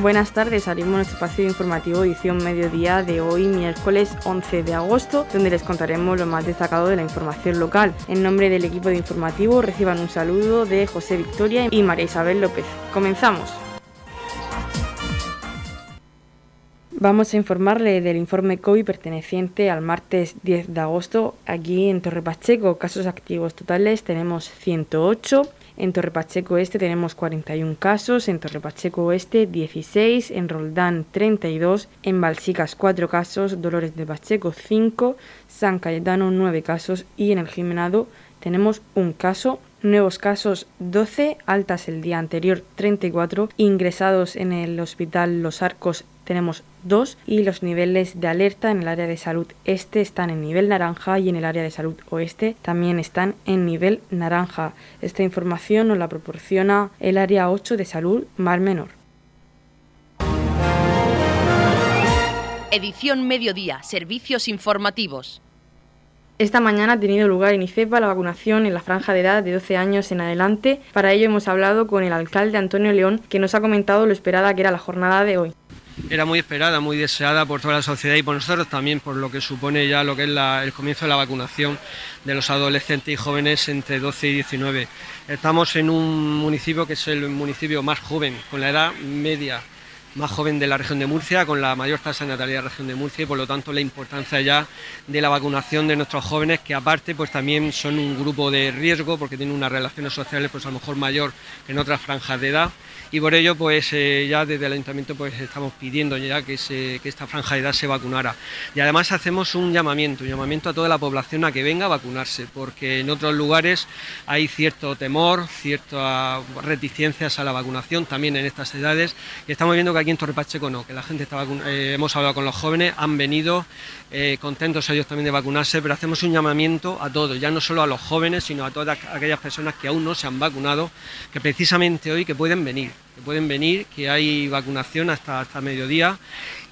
Buenas tardes, abrimos nuestro espacio informativo edición mediodía de hoy, miércoles 11 de agosto, donde les contaremos lo más destacado de la información local. En nombre del equipo de informativo reciban un saludo de José Victoria y María Isabel López. Comenzamos. Vamos a informarle del informe COVID perteneciente al martes 10 de agosto. Aquí en Torre Pacheco, casos activos totales tenemos 108. En Torre Pacheco Este tenemos 41 casos, en Torre Pacheco Oeste 16, en Roldán 32, en Balsicas 4 casos, Dolores de Pacheco 5, San Cayetano 9 casos y en el Jimenado tenemos un caso. Nuevos casos 12, altas el día anterior 34, ingresados en el hospital Los Arcos tenemos 2 y los niveles de alerta en el área de salud este están en nivel naranja y en el área de salud oeste también están en nivel naranja. Esta información nos la proporciona el área 8 de salud Mar Menor. Edición Mediodía, Servicios Informativos. Esta mañana ha tenido lugar en ICEPA la vacunación en la franja de edad de 12 años en adelante. Para ello hemos hablado con el alcalde Antonio León, que nos ha comentado lo esperada que era la jornada de hoy. Era muy esperada, muy deseada por toda la sociedad y por nosotros también, por lo que supone ya lo que es el comienzo de la vacunación de los adolescentes y jóvenes entre 12 y 19. Estamos en un municipio que es el municipio más joven, con la edad media más joven de la región de Murcia, con la mayor tasa de natalidad de la región de Murcia y por lo tanto la importancia ya de la vacunación de nuestros jóvenes que aparte pues también son un grupo de riesgo porque tienen unas relaciones sociales pues a lo mejor mayor que en otras franjas de edad. Y por ello pues eh, ya desde el ayuntamiento pues estamos pidiendo ya que, que esta franja de edad se vacunara. Y además hacemos un llamamiento, un llamamiento a toda la población a que venga a vacunarse porque en otros lugares hay cierto temor, ciertas reticencias a la vacunación también en estas edades y estamos viendo que aquí en Torre no, que la gente está eh, hemos hablado con los jóvenes, han venido eh, contentos ellos también de vacunarse, pero hacemos un llamamiento a todos, ya no solo a los jóvenes, sino a todas aquellas personas que aún no se han vacunado, que precisamente hoy que pueden venir, que pueden venir, que hay vacunación hasta, hasta mediodía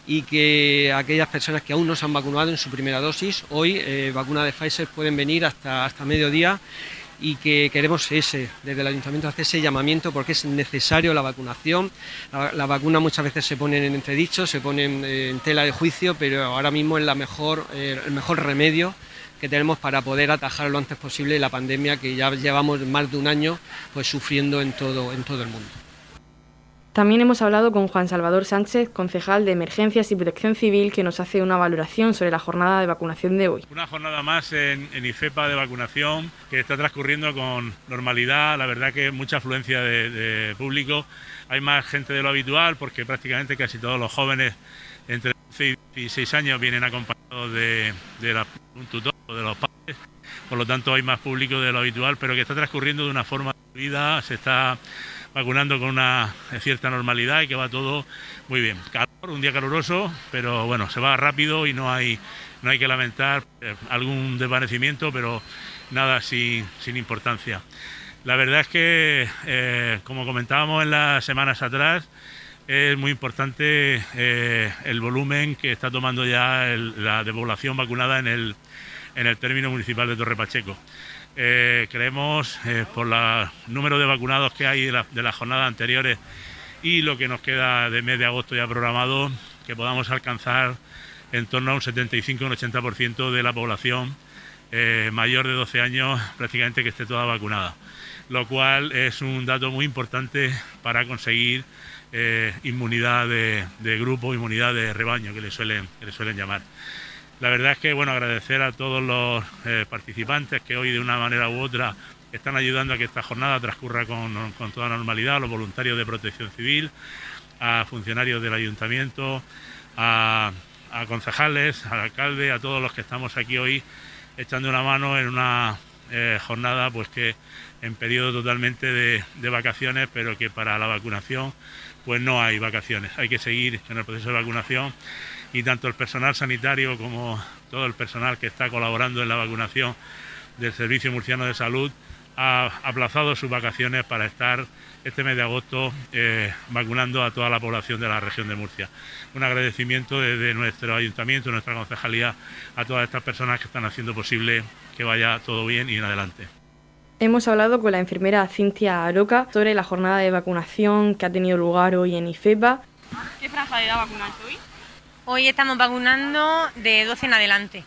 y que aquellas personas que aún no se han vacunado en su primera dosis, hoy eh, vacuna de Pfizer pueden venir hasta, hasta mediodía y que queremos ese, desde el ayuntamiento hacer ese llamamiento porque es necesario la vacunación. La, vacuna muchas veces se pone en entredicho, se pone en, tela de juicio, pero ahora mismo es la mejor, eh, el mejor remedio que tenemos para poder atajar lo antes posible la pandemia que ya llevamos más de un año pues sufriendo en todo, en todo el mundo. También hemos hablado con Juan Salvador Sánchez, concejal de Emergencias y Protección Civil, que nos hace una valoración sobre la jornada de vacunación de hoy. Una jornada más en, IFEPA de vacunación que está transcurriendo con normalidad, la verdad que mucha afluencia de, público, hay más gente de lo habitual porque prácticamente casi todos los jóvenes entre 12 y 16 años vienen acompañados de, un tutor o de los padres, por lo tanto hay más público de lo habitual, pero que está transcurriendo de una forma fluida, se está vacunando con una cierta normalidad y que va todo muy bien. Calor, un día caluroso, pero bueno, se va rápido y no hay, no hay que lamentar eh, algún desvanecimiento, pero nada sin, sin importancia. La verdad es que, eh, como comentábamos en las semanas atrás, es muy importante eh, el volumen que está tomando ya la de población vacunada en el, en el término municipal de Torre Pacheco. Eh, creemos, eh, por el número de vacunados que hay de, las jornadas anteriores y lo que nos queda de mes de agosto ya programado, que podamos alcanzar en torno a un 75 un 80% de la población eh, mayor de 12 años prácticamente que esté toda vacunada, lo cual es un dato muy importante para conseguir inmunidad de, grupo, inmunidad de rebaño que le suelen, que le suelen llamar. La verdad es que bueno, agradecer a todos los eh, participantes que hoy de una manera u otra están ayudando a que esta jornada transcurra con, toda normalidad, a los voluntarios de protección civil, a funcionarios del ayuntamiento, a, concejales, al alcalde, a todos los que estamos aquí hoy echando una mano en una eh, jornada pues que en periodo totalmente de, de, vacaciones, pero que para la vacunación pues no hay vacaciones. Hay que seguir en el proceso de vacunación y tanto el personal sanitario como todo el personal que está colaborando en la vacunación del Servicio Murciano de Salud ha aplazado sus vacaciones para estar este mes de agosto eh, vacunando a toda la población de la región de Murcia. Un agradecimiento desde nuestro ayuntamiento, nuestra concejalía, a todas estas personas que están haciendo posible que vaya todo bien y en adelante. Hemos hablado con la enfermera Cintia Aroca sobre la jornada de vacunación que ha tenido lugar hoy en IFEPA ¿Qué franja de edad vacunáis hoy? Hoy estamos vacunando de 12 en adelante.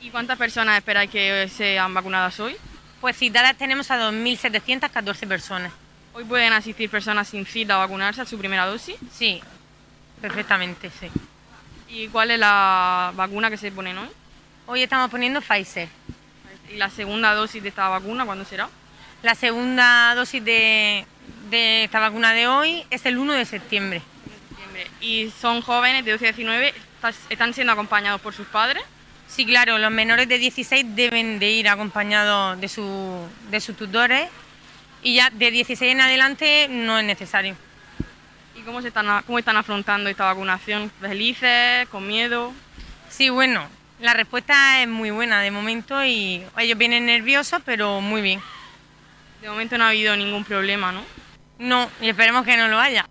¿Y cuántas personas esperáis que sean vacunadas hoy? Pues citadas tenemos a 2.714 personas. ¿Hoy pueden asistir personas sin cita a vacunarse a su primera dosis? Sí, perfectamente, sí. ¿Y cuál es la vacuna que se ponen hoy? Hoy estamos poniendo Pfizer. ¿Y la segunda dosis de esta vacuna cuándo será? La segunda dosis de, de esta vacuna de hoy es el 1 de septiembre. ¿Y son jóvenes de 12 a 19? ¿Están siendo acompañados por sus padres? Sí, claro, los menores de 16 deben de ir acompañados de, su, de sus tutores y ya de 16 en adelante no es necesario. ¿Y cómo, se están, cómo están afrontando esta vacunación? ¿Felices? ¿Con miedo? Sí, bueno, la respuesta es muy buena de momento y ellos vienen nerviosos, pero muy bien. De momento no ha habido ningún problema, ¿no? No, y esperemos que no lo haya.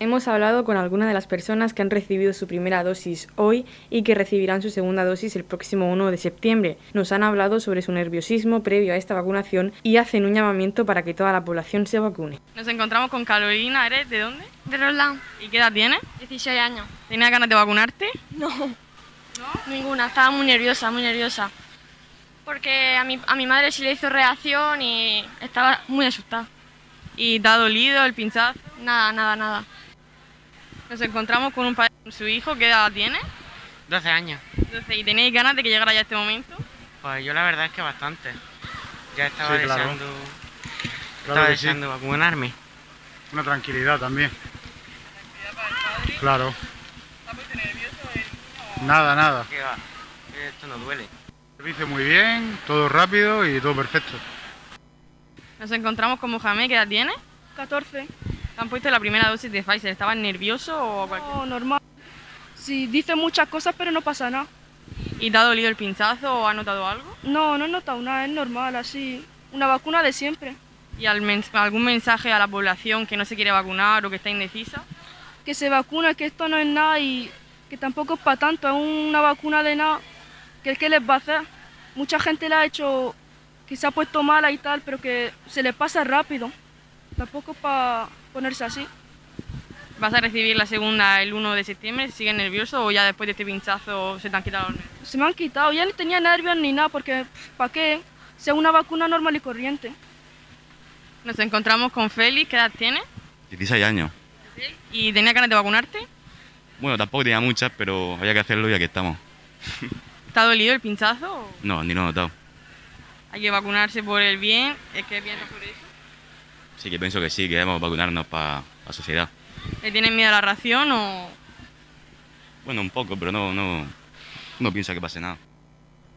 Hemos hablado con algunas de las personas que han recibido su primera dosis hoy y que recibirán su segunda dosis el próximo 1 de septiembre. Nos han hablado sobre su nerviosismo previo a esta vacunación y hacen un llamamiento para que toda la población se vacune. Nos encontramos con Carolina, ¿eres de dónde? De Roland. ¿Y qué edad tienes? 16 años. ¿Tenías ganas de vacunarte? No. ¿No? Ninguna, estaba muy nerviosa, muy nerviosa. Porque a mi, a mi madre sí le hizo reacción y estaba muy asustada. ¿Y te ha dolido el pinchazo? Nada, nada, nada. Nos encontramos con un padre con su hijo, ¿qué edad tiene? 12 años. 12. ¿Y tenéis ganas de que llegara ya este momento? Pues yo la verdad es que bastante. Ya estaba deseando, estaba deseando vacunarme. Una tranquilidad también. ¿Tranquilidad para el padre? Claro. ¿Está muy nervioso el niño? Nada, nada. ¿Qué va? Esto no duele. Servicio muy bien, todo rápido y todo perfecto. Nos encontramos con Mohamed, ¿qué edad tiene? 14. ¿Te han puesto la primera dosis de Pfizer? ¿Estabas nervioso o cualquier No, normal. Sí, dice muchas cosas, pero no pasa nada. ¿Y te ha dolido el pinchazo o has notado algo? No, no he notado nada, es normal, así. Una vacuna de siempre. ¿Y al mens- algún mensaje a la población que no se quiere vacunar o que está indecisa? Que se vacuna, que esto no es nada y que tampoco es para tanto, es una vacuna de nada. Que es que les va a hacer. Mucha gente le ha hecho que se ha puesto mala y tal, pero que se le pasa rápido. Tampoco es para ponerse así. ¿Vas a recibir la segunda el 1 de septiembre? ¿Sigues nervioso o ya después de este pinchazo se te han quitado los nervios? Se me han quitado, ya no tenía nervios ni nada, porque ¿para qué? Sea una vacuna normal y corriente. Nos encontramos con Félix, ¿qué edad tiene? 16 años. ¿Y tenía ganas de vacunarte? Bueno, tampoco tenía muchas, pero había que hacerlo y aquí estamos. ¿Te ha dolido el pinchazo? o No, ni lo he notado. Hay que vacunarse por el bien. ¿Es que piensas por eso? Sí que pienso que sí, que debemos vacunarnos para la sociedad. ¿Le tienes miedo a la ración o...? Bueno, un poco, pero no, no, no pienso que pase nada.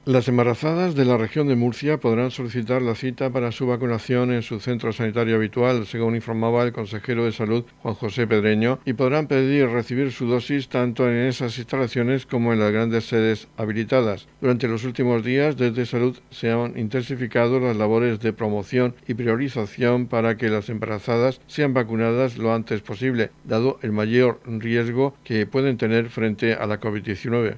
Las embarazadas de la región de Murcia podrán solicitar la cita para su vacunación en su centro sanitario habitual, según informaba el consejero de Salud Juan José Pedreño, y podrán pedir recibir su dosis tanto en esas instalaciones como en las grandes sedes habilitadas. Durante los últimos días, desde Salud se han intensificado las labores de promoción y priorización para que las embarazadas sean vacunadas lo antes posible, dado el mayor riesgo que pueden tener frente a la COVID-19.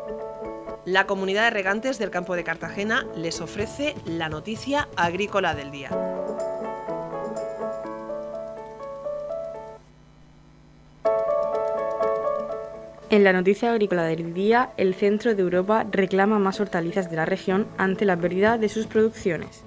La comunidad de regantes del campo de Cartagena les ofrece la noticia agrícola del día. En la noticia agrícola del día, el centro de Europa reclama más hortalizas de la región ante la pérdida de sus producciones.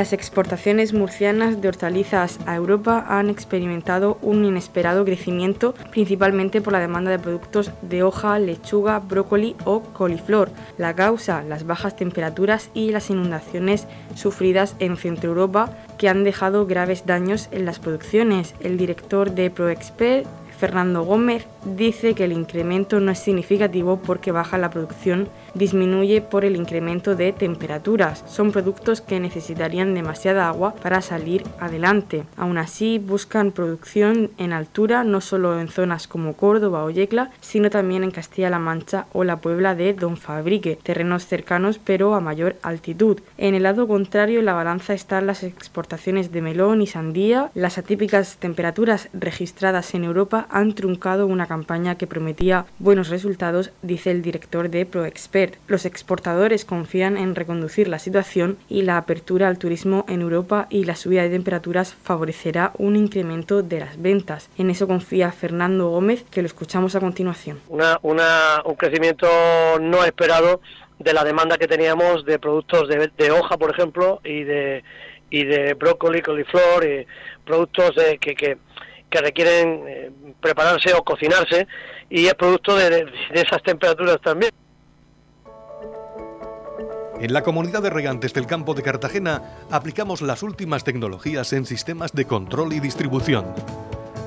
Las exportaciones murcianas de hortalizas a Europa han experimentado un inesperado crecimiento, principalmente por la demanda de productos de hoja, lechuga, brócoli o coliflor. La causa, las bajas temperaturas y las inundaciones sufridas en Centro Europa, que han dejado graves daños en las producciones. El director de ProExpert, Fernando Gómez, dice que el incremento no es significativo porque baja la producción disminuye por el incremento de temperaturas. Son productos que necesitarían demasiada agua para salir adelante. Aún así, buscan producción en altura, no solo en zonas como Córdoba o Yecla, sino también en Castilla-La Mancha o la Puebla de Don Fabrique, terrenos cercanos pero a mayor altitud. En el lado contrario, en la balanza están las exportaciones de melón y sandía. Las atípicas temperaturas registradas en Europa han truncado una campaña que prometía buenos resultados, dice el director de ProExpert los exportadores confían en reconducir la situación y la apertura al turismo en Europa y la subida de temperaturas favorecerá un incremento de las ventas. En eso confía Fernando Gómez, que lo escuchamos a continuación. un crecimiento no esperado de la demanda que teníamos de productos de, hoja, por ejemplo, y de, y de brócoli, coliflor, y productos que, que, requieren eh, prepararse o cocinarse, y es producto de esas temperaturas también. En la comunidad de regantes del campo de Cartagena aplicamos las últimas tecnologías en sistemas de control y distribución,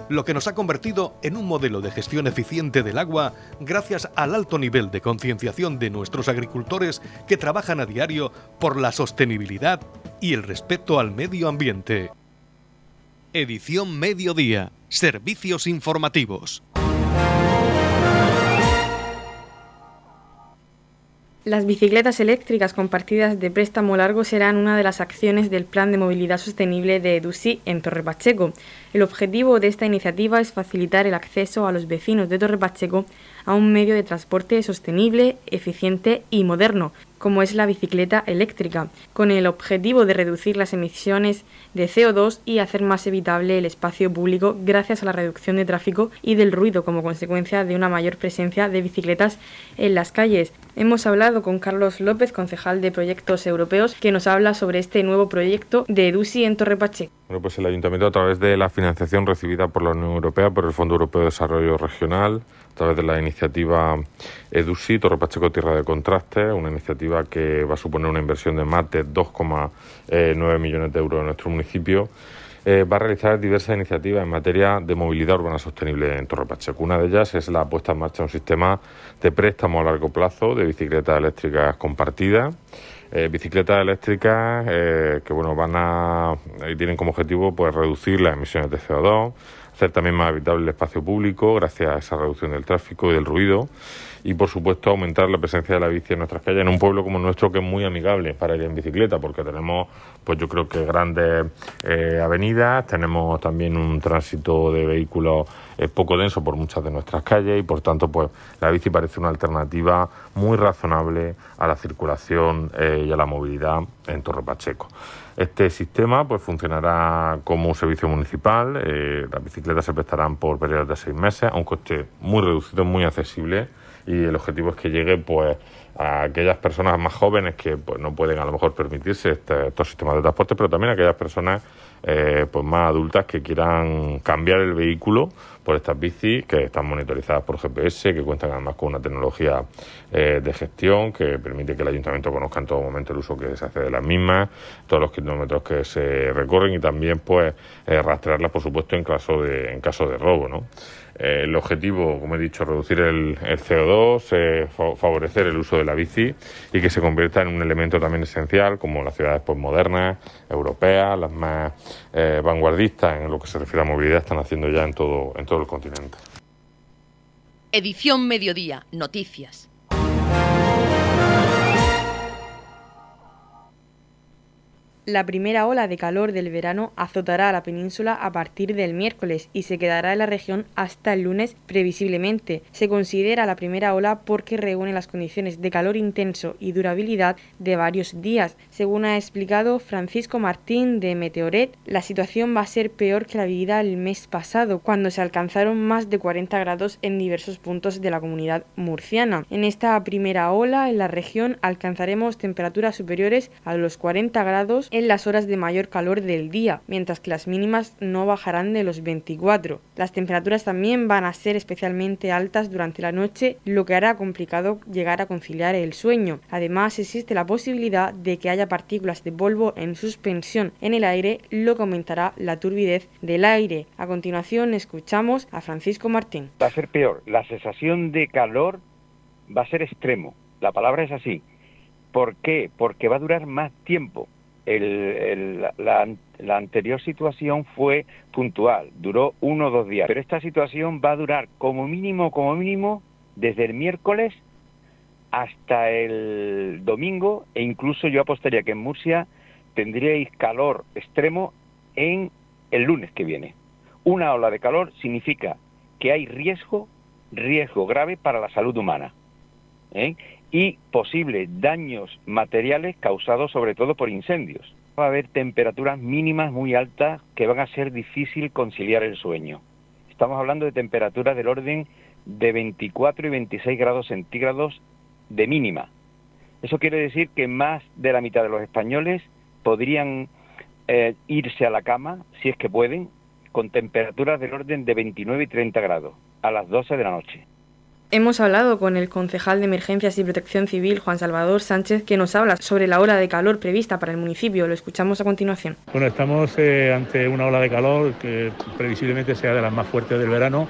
lo que nos ha convertido en un modelo de gestión eficiente del agua gracias al alto nivel de concienciación de nuestros agricultores que trabajan a diario por la sostenibilidad y el respeto al medio ambiente. Edición Mediodía. Servicios informativos. Las bicicletas eléctricas compartidas de préstamo largo serán una de las acciones del Plan de Movilidad Sostenible de EDUSI en Torre Pacheco. El objetivo de esta iniciativa es facilitar el acceso a los vecinos de Torre Pacheco a un medio de transporte sostenible, eficiente y moderno, como es la bicicleta eléctrica, con el objetivo de reducir las emisiones de CO2 y hacer más evitable el espacio público gracias a la reducción de tráfico y del ruido como consecuencia de una mayor presencia de bicicletas en las calles. Hemos hablado con Carlos López, concejal de Proyectos Europeos, que nos habla sobre este nuevo proyecto de EDUSI en Torrepache. Bueno, pues el Ayuntamiento, a través de la financiación recibida por la Unión Europea, por el Fondo Europeo de Desarrollo Regional, a través de la iniciativa EDUSI, Torre Pacheco Tierra de Contraste, una iniciativa que va a suponer una inversión de más de 2,9 millones de euros en nuestro municipio. Eh, va a realizar diversas iniciativas en materia de movilidad urbana sostenible en Torre Pacheco. Una de ellas es la puesta en marcha de un sistema de préstamo a largo plazo de bicicletas eléctricas compartidas. Eh, bicicletas eléctricas eh, que bueno van a tienen como objetivo pues reducir las emisiones de CO2 hacer también más habitable el espacio público gracias a esa reducción del tráfico y del ruido y por supuesto aumentar la presencia de la bici en nuestras calles en un pueblo como nuestro que es muy amigable para ir en bicicleta porque tenemos pues yo creo que grandes eh, avenidas tenemos también un tránsito de vehículos eh, poco denso por muchas de nuestras calles y por tanto pues la bici parece una alternativa muy razonable a la circulación eh, y a la movilidad en Torre Pacheco. Este sistema pues funcionará como un servicio municipal. las bicicletas se prestarán por periodos de seis meses a un coste muy reducido, muy accesible y el objetivo es que llegue pues a aquellas personas más jóvenes que pues, no pueden a lo mejor permitirse este, estos sistemas de transporte, pero también a aquellas personas eh, pues más adultas que quieran cambiar el vehículo por estas bicis que están monitorizadas por GPS, que cuentan además con una tecnología eh, de gestión que permite que el ayuntamiento conozca en todo momento el uso que se hace de las mismas, todos los kilómetros que se recorren y también pues eh, rastrearlas por supuesto en caso de en caso de robo, ¿no? Eh, el objetivo, como he dicho, reducir el, CO2, eh, favorecer el uso de la bici y que se convierta en un elemento también esencial, como las ciudades pues, modernas, europeas, las más eh, vanguardistas en lo que se refiere a movilidad, están haciendo ya en todo, en todo el continente. Edición Mediodía, Noticias. La primera ola de calor del verano azotará a la península a partir del miércoles y se quedará en la región hasta el lunes previsiblemente. Se considera la primera ola porque reúne las condiciones de calor intenso y durabilidad de varios días. Según ha explicado Francisco Martín de Meteoret, la situación va a ser peor que la vivida el mes pasado, cuando se alcanzaron más de 40 grados en diversos puntos de la comunidad murciana. En esta primera ola en la región alcanzaremos temperaturas superiores a los 40 grados en las horas de mayor calor del día, mientras que las mínimas no bajarán de los 24. Las temperaturas también van a ser especialmente altas durante la noche, lo que hará complicado llegar a conciliar el sueño. Además, existe la posibilidad de que haya partículas de polvo en suspensión en el aire, lo que aumentará la turbidez del aire. A continuación, escuchamos a Francisco Martín. Va a ser peor. La sensación de calor va a ser extremo. La palabra es así. ¿Por qué? Porque va a durar más tiempo la, anterior situación fue puntual, duró uno o dos días, pero esta situación va a durar como mínimo, como mínimo, desde el miércoles hasta el domingo e incluso yo apostaría que en Murcia tendríais calor extremo en el lunes que viene. Una ola de calor significa que hay riesgo, riesgo grave para la salud humana. ¿eh? y posibles daños materiales causados sobre todo por incendios. Va a haber temperaturas mínimas muy altas que van a ser difícil conciliar el sueño. Estamos hablando de temperaturas del orden de 24 y 26 grados centígrados de mínima. Eso quiere decir que más de la mitad de los españoles podrían eh, irse a la cama, si es que pueden, con temperaturas del orden de 29 y 30 grados a las 12 de la noche. Hemos hablado con el concejal de Emergencias y Protección Civil, Juan Salvador Sánchez, que nos habla sobre la ola de calor prevista para el municipio. Lo escuchamos a continuación. Bueno, estamos eh, ante una ola de calor que previsiblemente sea de las más fuertes del verano.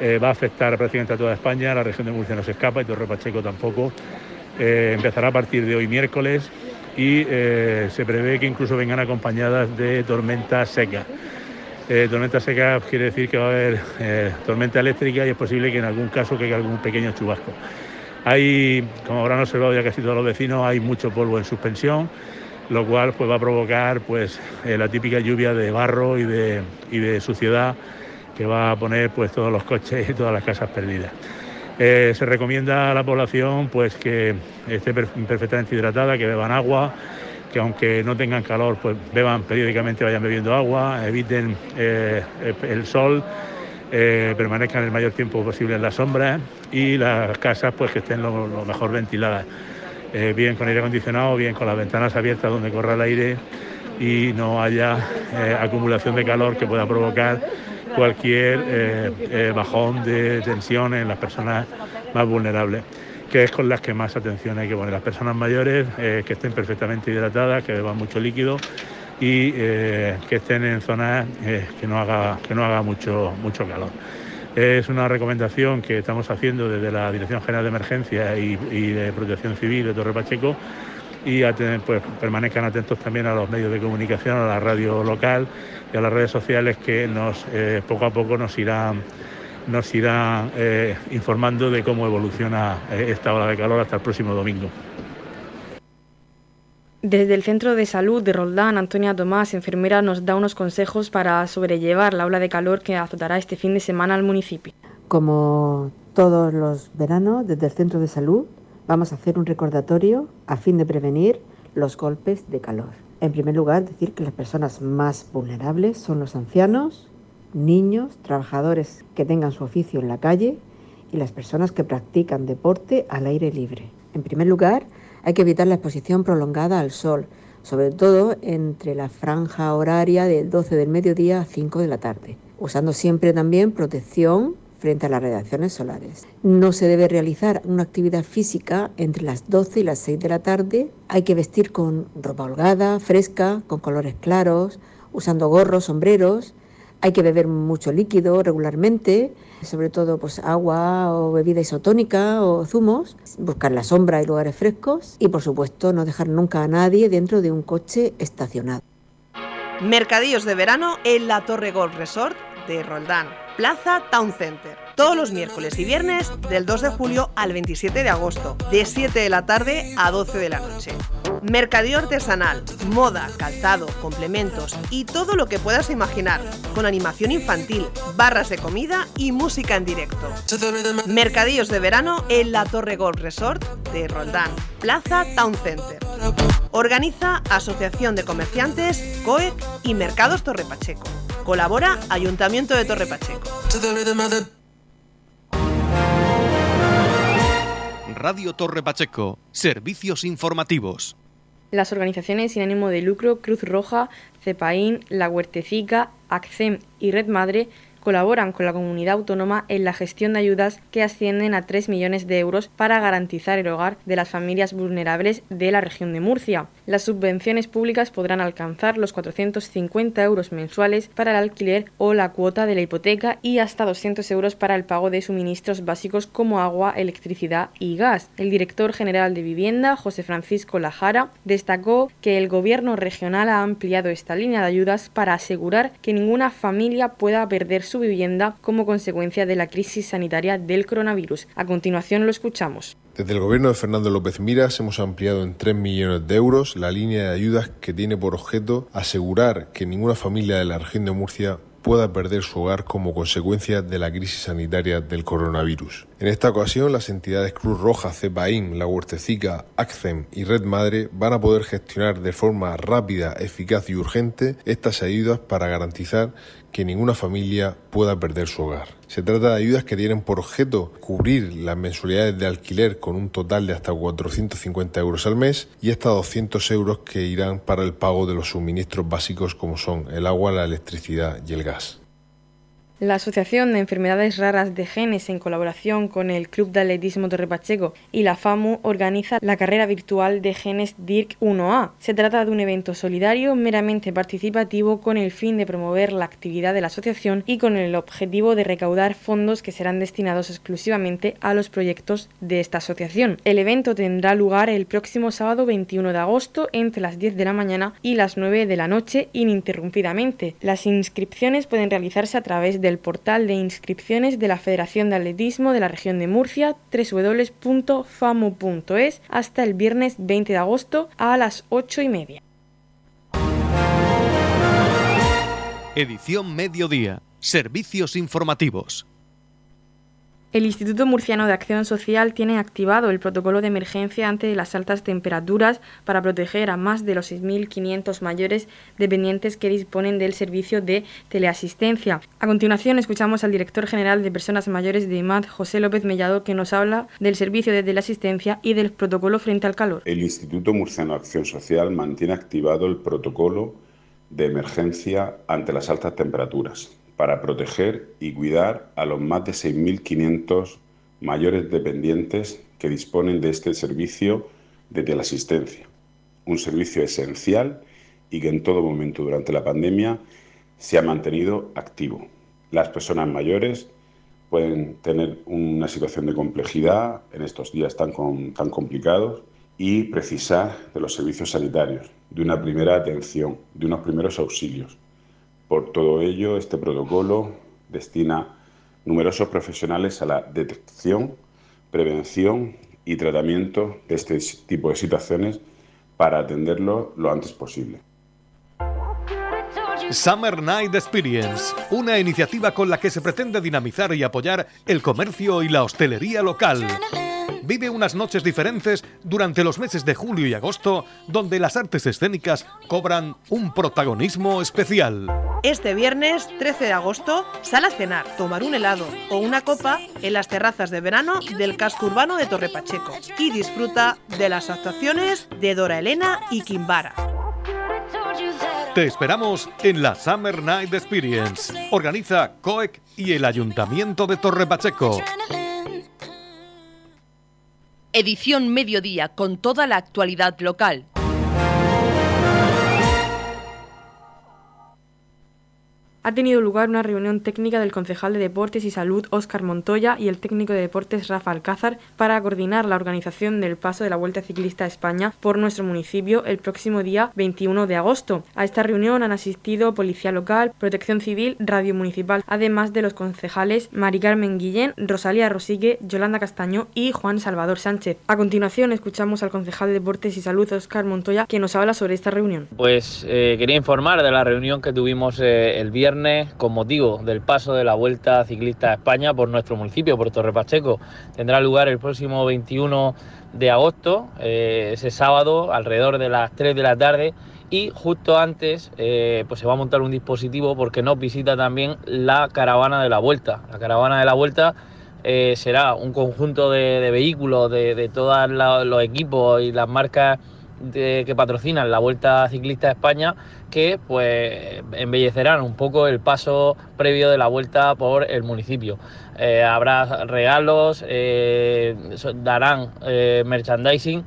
Eh, va a afectar prácticamente a toda España, la región de Murcia no se escapa y Torre Pacheco tampoco. Eh, empezará a partir de hoy miércoles y se prevé que incluso vengan acompañadas de tormentas secas. Eh, tormenta seca quiere decir que va a haber eh, tormenta eléctrica y es posible que en algún caso caiga algún pequeño chubasco. Hay, como habrán observado ya casi todos los vecinos, hay mucho polvo en suspensión, lo cual pues, va a provocar pues, eh, la típica lluvia de barro y de, y de, suciedad que va a poner pues, todos los coches y todas las casas perdidas. se recomienda a la población pues, que esté perfectamente hidratada, que beban agua, que aunque no tengan calor, pues beban periódicamente, vayan bebiendo agua, eviten eh, el sol, eh, permanezcan el mayor tiempo posible en la sombra y las casas pues que estén lo, mejor ventiladas, eh, bien con aire acondicionado, bien con las ventanas abiertas donde corra el aire y no haya acumulación de calor que pueda provocar cualquier bajón de tensión en las personas más vulnerables que es con las que más atención hay que poner. Las personas mayores eh, que estén perfectamente hidratadas, que beban mucho líquido y eh, que estén en zonas eh, que no haga, que no haga mucho, mucho calor. Es una recomendación que estamos haciendo desde la Dirección General de Emergencia y, de Protección Civil de Torre Pacheco y pues, permanezcan atentos también a los medios de comunicación, a la radio local y a las redes sociales que nos, poco a poco nos irán nos irá eh, informando de cómo evoluciona eh, esta ola de calor hasta el próximo domingo. Desde el Centro de Salud de Roldán, Antonia Tomás, enfermera, nos da unos consejos para sobrellevar la ola de calor que azotará este fin de semana al municipio. Como todos los veranos, desde el Centro de Salud vamos a hacer un recordatorio a fin de prevenir los golpes de calor. En primer lugar, decir que las personas más vulnerables son los ancianos, niños, trabajadores que tengan su oficio en la calle y las personas que practican deporte al aire libre. En primer lugar, hay que evitar la exposición prolongada al sol, sobre todo entre la franja horaria del 12 del mediodía a 5 de la tarde, usando siempre también protección frente a las radiaciones solares. No se debe realizar una actividad física entre las 12 y las 6 de la tarde. Hay que vestir con ropa holgada, fresca, con colores claros, usando gorros, sombreros hay que beber mucho líquido regularmente, sobre todo pues agua o bebida isotónica o zumos, buscar la sombra y lugares frescos y por supuesto no dejar nunca a nadie dentro de un coche estacionado. Mercadillos de verano en la Torre Golf Resort de Roldán, Plaza Town Center. Todos los miércoles y viernes del 2 de julio al 27 de agosto, de 7 de la tarde a 12 de la noche. Mercadillo artesanal, moda, calzado, complementos y todo lo que puedas imaginar, con animación infantil, barras de comida y música en directo. Mercadillos de verano en la Torre Golf Resort de Roldán, Plaza Town Center. Organiza Asociación de Comerciantes, COEC y Mercados Torre Pacheco. Colabora Ayuntamiento de Torre Pacheco. Radio Torre Pacheco, servicios informativos. Las organizaciones sin ánimo de lucro Cruz Roja, CEPAIN, La Huertecica, ACCEM y Red Madre colaboran con la comunidad autónoma en la gestión de ayudas que ascienden a 3 millones de euros para garantizar el hogar de las familias vulnerables de la región de Murcia. Las subvenciones públicas podrán alcanzar los 450 euros mensuales para el alquiler o la cuota de la hipoteca y hasta 200 euros para el pago de suministros básicos como agua, electricidad y gas. El director general de Vivienda, José Francisco Lajara, destacó que el gobierno regional ha ampliado esta línea de ayudas para asegurar que ninguna familia pueda perder su vivienda como consecuencia de la crisis sanitaria del coronavirus. A continuación lo escuchamos. Desde el gobierno de Fernando López Miras hemos ampliado en 3 millones de euros la línea de ayudas que tiene por objeto asegurar que ninguna familia de la región de Murcia pueda perder su hogar como consecuencia de la crisis sanitaria del coronavirus. En esta ocasión, las entidades Cruz Roja, CEPAIN, La Huertecica, ACCEM y Red Madre van a poder gestionar de forma rápida, eficaz y urgente estas ayudas para garantizar que ninguna familia pueda perder su hogar. Se trata de ayudas que tienen por objeto cubrir las mensualidades de alquiler con un total de hasta 450 euros al mes y hasta 200 euros que irán para el pago de los suministros básicos como son el agua, la electricidad y el gas. La Asociación de Enfermedades Raras de Genes, en colaboración con el Club de Atletismo Torre Pacheco y la FAMU, organiza la carrera virtual de genes DIRC 1A. Se trata de un evento solidario meramente participativo con el fin de promover la actividad de la asociación y con el objetivo de recaudar fondos que serán destinados exclusivamente a los proyectos de esta asociación. El evento tendrá lugar el próximo sábado 21 de agosto entre las 10 de la mañana y las 9 de la noche ininterrumpidamente. Las inscripciones pueden realizarse a través de el portal de inscripciones de la Federación de Atletismo de la región de Murcia, www.famu.es, hasta el viernes 20 de agosto a las 8 y media. Edición Mediodía. Servicios informativos. El Instituto Murciano de Acción Social tiene activado el protocolo de emergencia ante las altas temperaturas para proteger a más de los 6.500 mayores dependientes que disponen del servicio de teleasistencia. A continuación escuchamos al director general de Personas Mayores de IMAD, José López Mellado, que nos habla del servicio de teleasistencia y del protocolo frente al calor. El Instituto Murciano de Acción Social mantiene activado el protocolo de emergencia ante las altas temperaturas para proteger y cuidar a los más de 6.500 mayores dependientes que disponen de este servicio de teleasistencia, un servicio esencial y que en todo momento durante la pandemia se ha mantenido activo. Las personas mayores pueden tener una situación de complejidad en estos días tan, tan complicados y precisar de los servicios sanitarios, de una primera atención, de unos primeros auxilios, por todo ello, este protocolo destina numerosos profesionales a la detección, prevención y tratamiento de este tipo de situaciones para atenderlo lo antes posible. Summer Night Experience, una iniciativa con la que se pretende dinamizar y apoyar el comercio y la hostelería local. Vive unas noches diferentes durante los meses de julio y agosto, donde las artes escénicas cobran un protagonismo especial. Este viernes 13 de agosto, sal a cenar, tomar un helado o una copa en las terrazas de verano del casco urbano de Torre Pacheco y disfruta de las actuaciones de Dora Elena y Kimbara. Te esperamos en la Summer Night Experience. Organiza COEC y el Ayuntamiento de Torre Pacheco. Edición Mediodía con toda la actualidad local. Ha tenido lugar una reunión técnica del concejal de Deportes y Salud Óscar Montoya y el técnico de Deportes Rafa Alcázar para coordinar la organización del paso de la Vuelta Ciclista a España por nuestro municipio el próximo día 21 de agosto. A esta reunión han asistido Policía Local, Protección Civil, Radio Municipal, además de los concejales Mari Carmen Guillén, Rosalía Rosigue, Yolanda Castaño y Juan Salvador Sánchez. A continuación escuchamos al concejal de Deportes y Salud Óscar Montoya que nos habla sobre esta reunión. Pues eh, quería informar de la reunión que tuvimos eh, el viernes con motivo del paso de la Vuelta Ciclista a España por nuestro municipio, por Torre Pacheco. Tendrá lugar el próximo 21 de agosto, eh, ese sábado, alrededor de las 3 de la tarde. Y justo antes eh, pues se va a montar un dispositivo porque nos visita también la caravana de la Vuelta. La caravana de la Vuelta eh, será un conjunto de, vehículos de, de todos los equipos y las marcas que patrocinan la Vuelta Ciclista a España que pues embellecerán un poco el paso previo de la vuelta por el municipio. Eh, habrá regalos, eh, darán eh, merchandising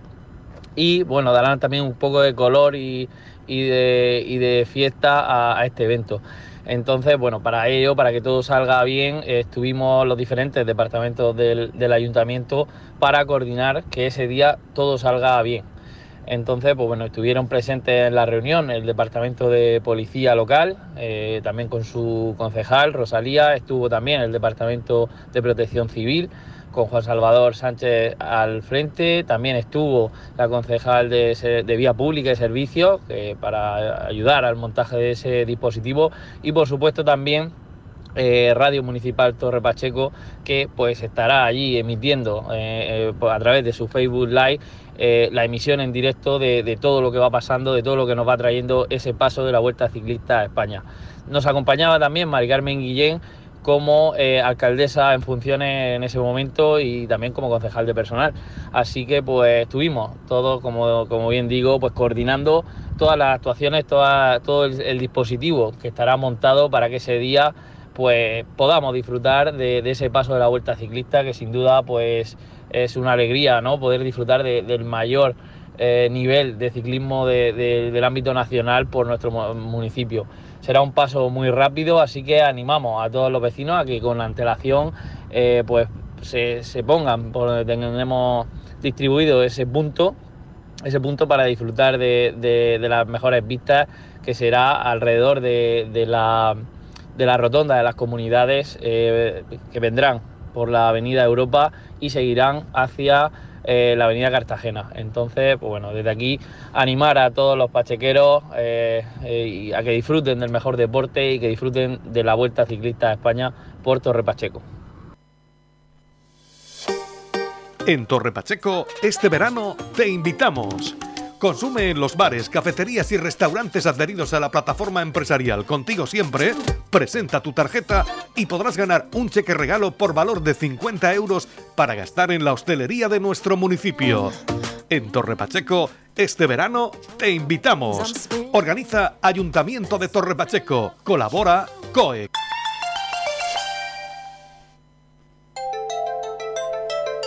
y bueno, darán también un poco de color y, de, fiesta a, este evento. Entonces, bueno, para ello, para que todo salga bien, estuvimos los diferentes departamentos del ayuntamiento para coordinar que ese día todo salga bien. Entonces, pues bueno, estuvieron presentes en la reunión el departamento de policía local, eh, también con su concejal Rosalía, estuvo también el departamento de protección civil con Juan Salvador Sánchez al frente, también estuvo la concejal de, Vía Pública y Servicios para ayudar al montaje de ese dispositivo y por supuesto también eh, Radio Municipal Torre Pacheco que pues estará allí emitiendo eh, a través de su Facebook Live eh, la emisión en directo de, todo lo que va pasando, de todo lo que nos va trayendo ese paso de la Vuelta Ciclista a España. Nos acompañaba también Mari Carmen Guillén como eh, alcaldesa en funciones en ese momento y también como concejal de personal. Así que pues estuvimos todos, como, como bien digo, pues coordinando todas las actuaciones, todo el, dispositivo que estará montado para que ese día pues podamos disfrutar de, ese paso de la vuelta ciclista que sin duda pues es una alegría ¿no? poder disfrutar del mayor eh, nivel de ciclismo del ámbito nacional por nuestro municipio. Será un paso muy rápido, así que animamos a todos los vecinos a que con antelación eh, pues se, pongan por donde tenemos distribuido ese punto, ese punto para disfrutar de, las mejores vistas que será alrededor de, la, rotonda de las comunidades eh, que vendrán por la Avenida Europa y seguirán hacia eh, la Avenida Cartagena. Entonces, pues bueno, desde aquí animar a todos los pachequeros eh, a que disfruten del mejor deporte y que disfruten de la Vuelta Ciclista a España por Torre Pacheco. En Torre Pacheco, este verano te invitamos. Consume en los bares, cafeterías y restaurantes adheridos a la plataforma empresarial Contigo Siempre, presenta tu tarjeta y podrás ganar un cheque regalo por valor de 50 euros para gastar en la hostelería de nuestro municipio. En Torre Pacheco, este verano te invitamos. Organiza Ayuntamiento de Torre Pacheco. Colabora COE.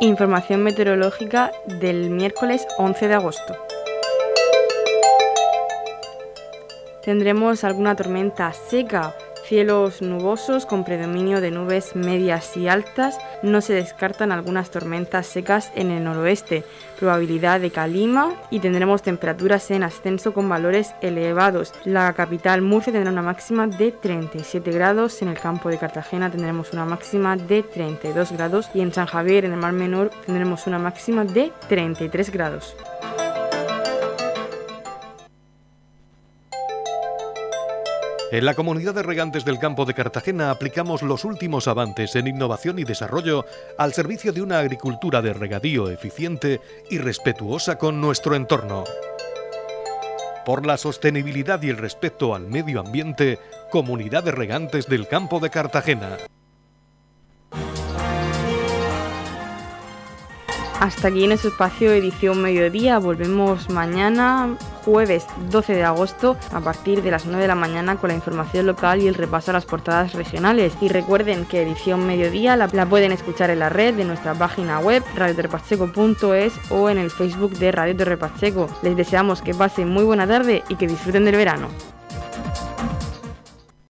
Información meteorológica del miércoles 11 de agosto. Tendremos alguna tormenta seca Cielos nubosos con predominio de nubes medias y altas. No se descartan algunas tormentas secas en el noroeste. Probabilidad de calima y tendremos temperaturas en ascenso con valores elevados. La capital Murcia tendrá una máxima de 37 grados. En el campo de Cartagena tendremos una máxima de 32 grados. Y en San Javier, en el Mar Menor, tendremos una máxima de 33 grados. En la comunidad de regantes del campo de Cartagena aplicamos los últimos avances en innovación y desarrollo al servicio de una agricultura de regadío eficiente y respetuosa con nuestro entorno. Por la sostenibilidad y el respeto al medio ambiente, Comunidad de Regantes del Campo de Cartagena. Hasta aquí en este espacio edición mediodía. Volvemos mañana, jueves 12 de agosto, a partir de las 9 de la mañana con la información local y el repaso a las portadas regionales. Y recuerden que edición mediodía la, pueden escuchar en la red de nuestra página web radioterpacheco.es o en el Facebook de Radio Torre Les deseamos que pasen muy buena tarde y que disfruten del verano.